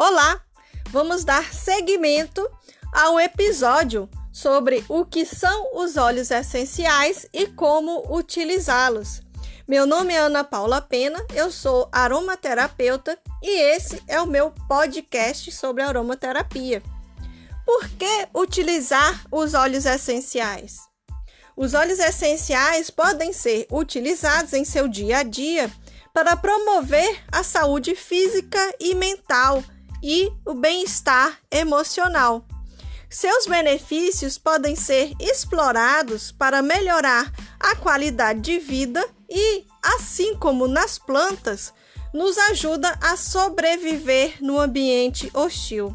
Olá! Vamos dar seguimento ao episódio sobre o que são os óleos essenciais e como utilizá-los. Meu nome é Ana Paula Pena, eu sou aromaterapeuta e esse é o meu podcast sobre aromaterapia. Por que utilizar os óleos essenciais? Os óleos essenciais podem ser utilizados em seu dia a dia para promover a saúde física e mental e o bem-estar emocional. Seus benefícios podem ser explorados para melhorar a qualidade de vida e, assim como nas plantas, nos ajuda a sobreviver no ambiente hostil.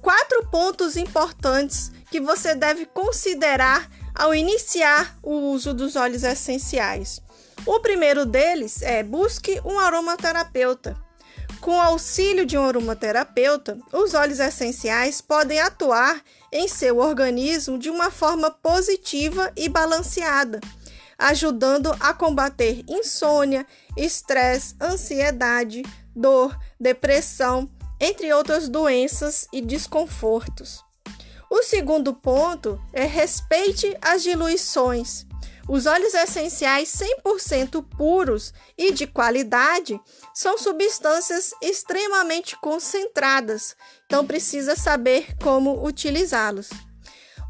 Quatro pontos importantes que você deve considerar ao iniciar o uso dos óleos essenciais. O primeiro deles é busque um aromaterapeuta. Com o auxílio de um aromaterapeuta, os óleos essenciais podem atuar em seu organismo de uma forma positiva e balanceada, ajudando a combater insônia, estresse, ansiedade, dor, depressão, entre outras doenças e desconfortos. O segundo ponto é respeite as diluições. Os óleos essenciais 100% puros e de qualidade são substâncias extremamente concentradas, então precisa saber como utilizá-los.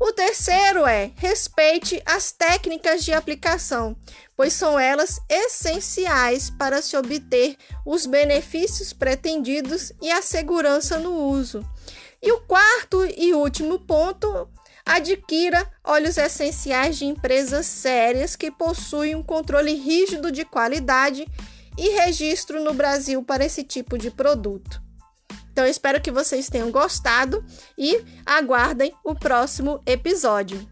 O terceiro é respeite as técnicas de aplicação, pois são elas essenciais para se obter os benefícios pretendidos e a segurança no uso. E o quarto e último ponto Adquira óleos essenciais de empresas sérias que possuem um controle rígido de qualidade e registro no Brasil para esse tipo de produto. Então, espero que vocês tenham gostado e aguardem o próximo episódio.